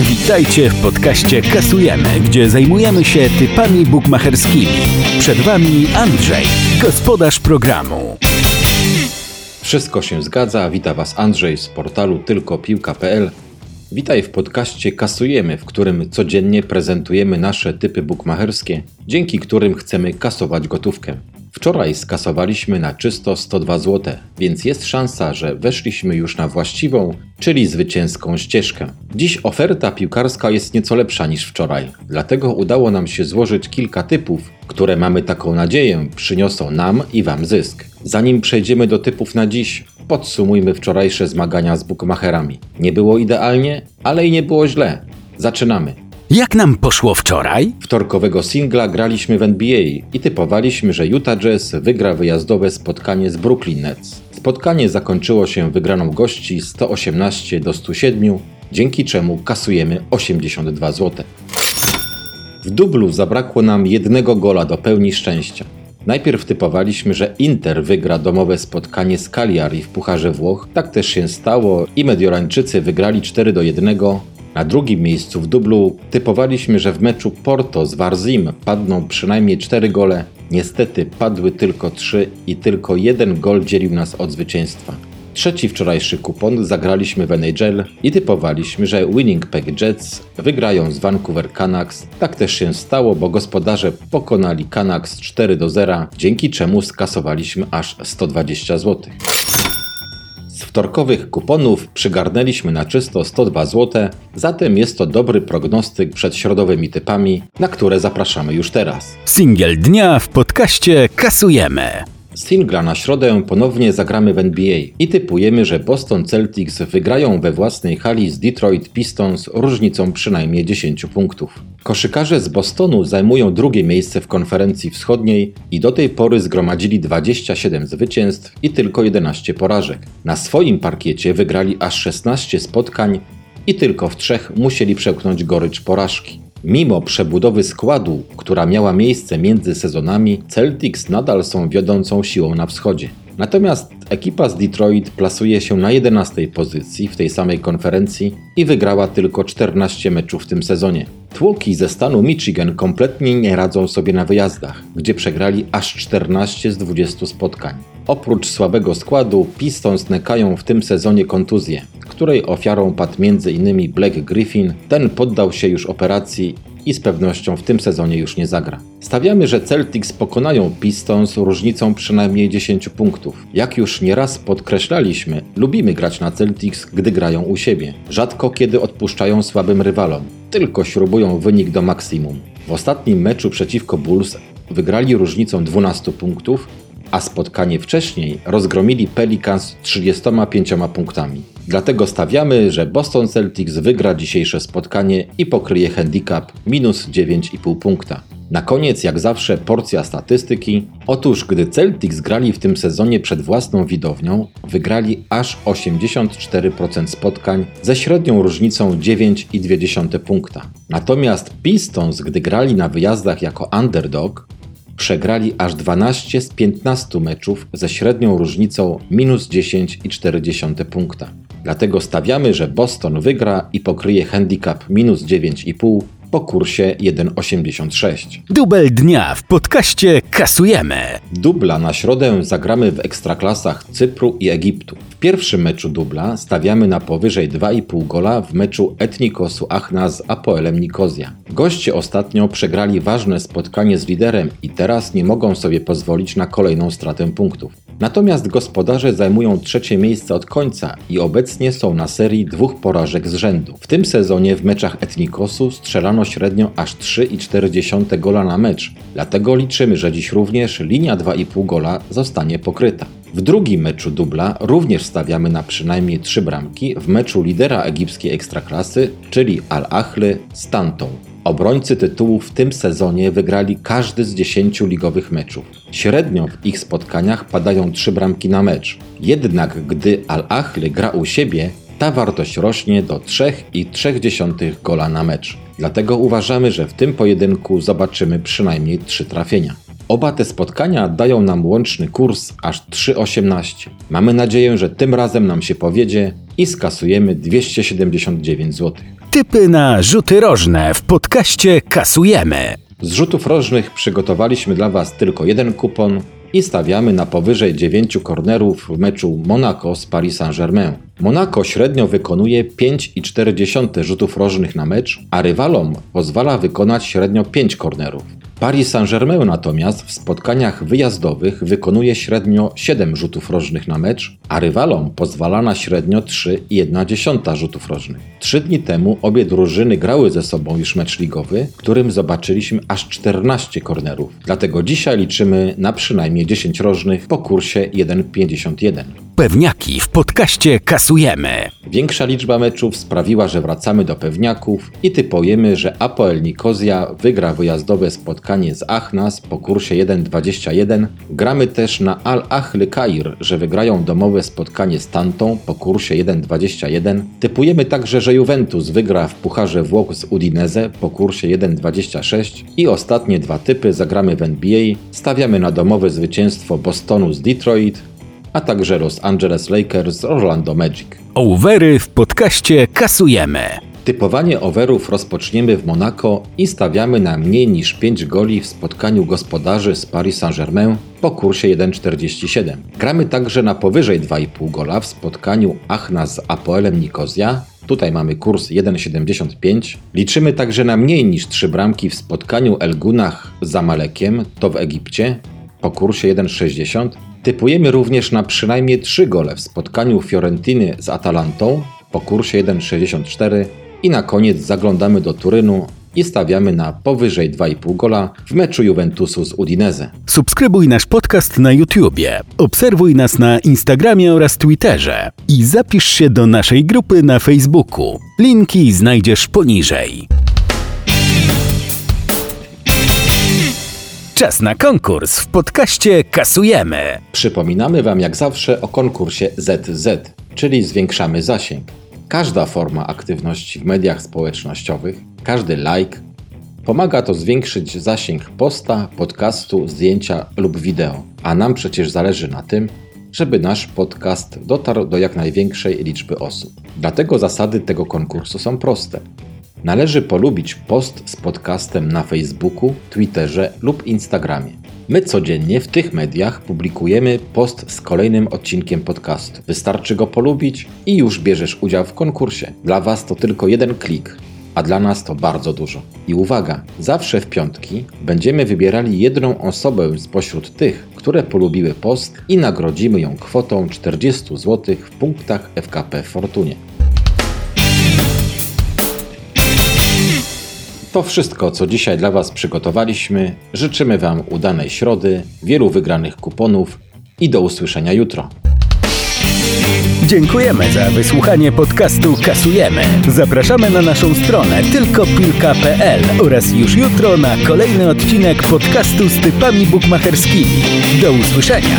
Witajcie w podcaście Kasujemy, gdzie zajmujemy się typami bukmacherskimi. Przed Wami Andrzej, gospodarz programu. Wszystko się zgadza. Wita Was Andrzej z portalu tylkopiłka.pl. Witaj w podcaście Kasujemy, w którym codziennie prezentujemy nasze typy bukmacherskie, dzięki którym chcemy kasować gotówkę. Wczoraj skasowaliśmy na czysto 102 zł, więc jest szansa, że weszliśmy już na właściwą, czyli zwycięską ścieżkę. Dziś oferta piłkarska jest nieco lepsza niż wczoraj, dlatego udało nam się złożyć kilka typów, które mamy taką nadzieję przyniosą nam i Wam zysk. Zanim przejdziemy do typów na dziś, podsumujmy wczorajsze zmagania z bookmacherami. Nie było idealnie, ale i nie było źle. Zaczynamy. Jak nam poszło wczoraj? Wtorkowego singla graliśmy w NBA i typowaliśmy, że Utah Jazz wygra wyjazdowe spotkanie z Brooklyn Nets. Spotkanie zakończyło się wygraną gości 118 do 107, dzięki czemu kasujemy 82 zł. W dublu zabrakło nam jednego gola do pełni szczęścia. Najpierw typowaliśmy, że Inter wygra domowe spotkanie z Cagliari w Pucharze Włoch. Tak też się stało i Mediorańczycy wygrali 4 do 1. Na drugim miejscu w dublu typowaliśmy, że w meczu Porto z Warzim padną przynajmniej 4 gole. Niestety padły tylko 3 i tylko jeden gol dzielił nas od zwycięstwa. Trzeci wczorajszy kupon zagraliśmy w NHL i typowaliśmy, że Winnipeg Jets wygrają z Vancouver Canucks. Tak też się stało, bo gospodarze pokonali Canucks 4 do 0, dzięki czemu skasowaliśmy aż 120 zł. Z wtorkowych kuponów przygarnęliśmy na czysto 102 zł, zatem jest to dobry prognostyk przed środowymi typami, na które zapraszamy już teraz. Singiel dnia w podcaście Kasujemy. Singla na środę ponownie zagramy w NBA i typujemy, że Boston Celtics wygrają we własnej hali z Detroit Pistons różnicą przynajmniej 10 punktów. Koszykarze z Bostonu zajmują drugie miejsce w konferencji wschodniej i do tej pory zgromadzili 27 zwycięstw i tylko 11 porażek. Na swoim parkiecie wygrali aż 16 spotkań i tylko w trzech musieli przełknąć gorycz porażki. Mimo przebudowy składu, która miała miejsce między sezonami, Celtics nadal są wiodącą siłą na wschodzie. Natomiast ekipa z Detroit plasuje się na 11 pozycji w tej samej konferencji i wygrała tylko 14 meczów w tym sezonie. Tłoki ze stanu Michigan kompletnie nie radzą sobie na wyjazdach, gdzie przegrali aż 14 z 20 spotkań. Oprócz słabego składu, Pistons nekają w tym sezonie kontuzję, której ofiarą padł m.in. Black Griffin. Ten poddał się już operacji i z pewnością w tym sezonie już nie zagra. Stawiamy, że Celtics pokonają Pistons różnicą przynajmniej 10 punktów. Jak już nieraz podkreślaliśmy, lubimy grać na Celtics, gdy grają u siebie. Rzadko kiedy odpuszczają słabym rywalom, tylko śrubują wynik do maksimum. W ostatnim meczu przeciwko Bulls wygrali różnicą 12 punktów, a spotkanie wcześniej rozgromili Pelicans 35 punktami. Dlatego stawiamy, że Boston Celtics wygra dzisiejsze spotkanie i pokryje handicap minus 9,5 punkta. Na koniec, jak zawsze, porcja statystyki. Otóż, gdy Celtics grali w tym sezonie przed własną widownią, wygrali aż 84% spotkań ze średnią różnicą 9,2 punkta. Natomiast Pistons, gdy grali na wyjazdach jako underdog, przegrali aż 12 z 15 meczów ze średnią różnicą minus 10,4 punkta. Dlatego stawiamy, że Boston wygra i pokryje handicap minus 9,5 po kursie 1,86. Dubel dnia w podcaście Kasujemy. Dubla na środę zagramy w ekstraklasach Cypru i Egiptu. W pierwszym meczu dubla stawiamy na powyżej 2,5 gola w meczu Etnikosu Achna z Apoelem Nikozja. Goście ostatnio przegrali ważne spotkanie z liderem i teraz nie mogą sobie pozwolić na kolejną stratę punktów. Natomiast gospodarze zajmują trzecie miejsce od końca i obecnie są na serii dwóch porażek z rzędu. W tym sezonie w meczach Etnikosu strzelano średnio aż 3,4 gola na mecz, dlatego liczymy, że dziś również linia 2,5 gola zostanie pokryta. W drugim meczu dubla również stawiamy na przynajmniej trzy bramki w meczu lidera egipskiej ekstraklasy, czyli Al-Ahly z Tantą. Obrońcy tytułu w tym sezonie wygrali każdy z 10 ligowych meczów. Średnio w ich spotkaniach padają 3 bramki na mecz. Jednak gdy Al-Ahly gra u siebie, ta wartość rośnie do 3,3 gola na mecz. Dlatego uważamy, że w tym pojedynku zobaczymy przynajmniej 3 trafienia. Oba te spotkania dają nam łączny kurs aż 3,18. Mamy nadzieję, że tym razem nam się powiedzie i skasujemy 279 zł. Typy na rzuty rożne w podcaście kasujemy. Z rzutów rożnych przygotowaliśmy dla Was tylko jeden kupon i stawiamy na powyżej 9 kornerów w meczu Monaco z Paris Saint-Germain. Monaco średnio wykonuje 5,4 rzutów rożnych na mecz, a rywalom pozwala wykonać średnio 5 kornerów. Paris Saint-Germain natomiast w spotkaniach wyjazdowych wykonuje średnio 7 rzutów rożnych na mecz, a rywalom pozwala na średnio 3,1 rzutów rożnych. Trzy dni temu obie drużyny grały ze sobą już mecz ligowy, w którym zobaczyliśmy aż 14 kornerów. Dlatego dzisiaj liczymy na przynajmniej 10 rożnych po kursie 1,51. Pewniaki w podcaście kasujemy. Większa liczba meczów sprawiła, że wracamy do pewniaków i typujemy, że Apoel Nikozja wygra wyjazdowe spotkanie z Achnas po kursie 1,21. Gramy też na Al Ahly Kair, że wygrają domowe spotkanie z Tantą po kursie 1,21. Typujemy także, że Juventus wygra w Pucharze Włoch z Udinese po kursie 1,26. I ostatnie dwa typy zagramy w NBA. Stawiamy na domowe zwycięstwo Bostonu z Detroit, a także Los Angeles Lakers z Orlando Magic. Overy w podcaście kasujemy. Typowanie overów rozpoczniemy w Monako i stawiamy na mniej niż 5 goli w spotkaniu gospodarzy z Paris Saint-Germain po kursie 1,47. Gramy także na powyżej 2,5 gola w spotkaniu Achna z Apoelem Nikozja. Tutaj mamy kurs 1,75. Liczymy także na mniej niż 3 bramki w spotkaniu El Gunach z Zamalekiem, to w Egipcie, po kursie 1,60. Typujemy również na przynajmniej 3 gole w spotkaniu Fiorentiny z Atalantą po kursie 1,64 i na koniec zaglądamy do Turynu i stawiamy na powyżej 2,5 gola w meczu Juventusu z Udinese. Subskrybuj nasz podcast na YouTubie, obserwuj nas na Instagramie oraz Twitterze i zapisz się do naszej grupy na Facebooku. Linki znajdziesz poniżej. Czas na konkurs w podcaście kasujemy. Przypominamy Wam jak zawsze o konkursie ZZ, czyli zwiększamy zasięg. Każda forma aktywności w mediach społecznościowych, każdy like, pomaga to zwiększyć zasięg posta, podcastu, zdjęcia lub wideo. A nam przecież zależy na tym, żeby nasz podcast dotarł do jak największej liczby osób. Dlatego zasady tego konkursu są proste. Należy polubić post z podcastem na Facebooku, Twitterze lub Instagramie. My codziennie w tych mediach publikujemy post z kolejnym odcinkiem podcastu. Wystarczy go polubić i już bierzesz udział w konkursie. Dla Was to tylko jeden klik, a dla nas to bardzo dużo. I uwaga, zawsze w piątki będziemy wybierali jedną osobę spośród tych, które polubiły post i nagrodzimy ją kwotą 40 zł w punktach FKP w Fortunie. To wszystko, co dzisiaj dla Was przygotowaliśmy. Życzymy Wam udanej środy, wielu wygranych kuponów i do usłyszenia jutro. Dziękujemy za wysłuchanie podcastu Kasujemy. Zapraszamy na naszą stronę tylkopilka.pl oraz już jutro na kolejny odcinek podcastu z typami bukmacherskimi. Do usłyszenia!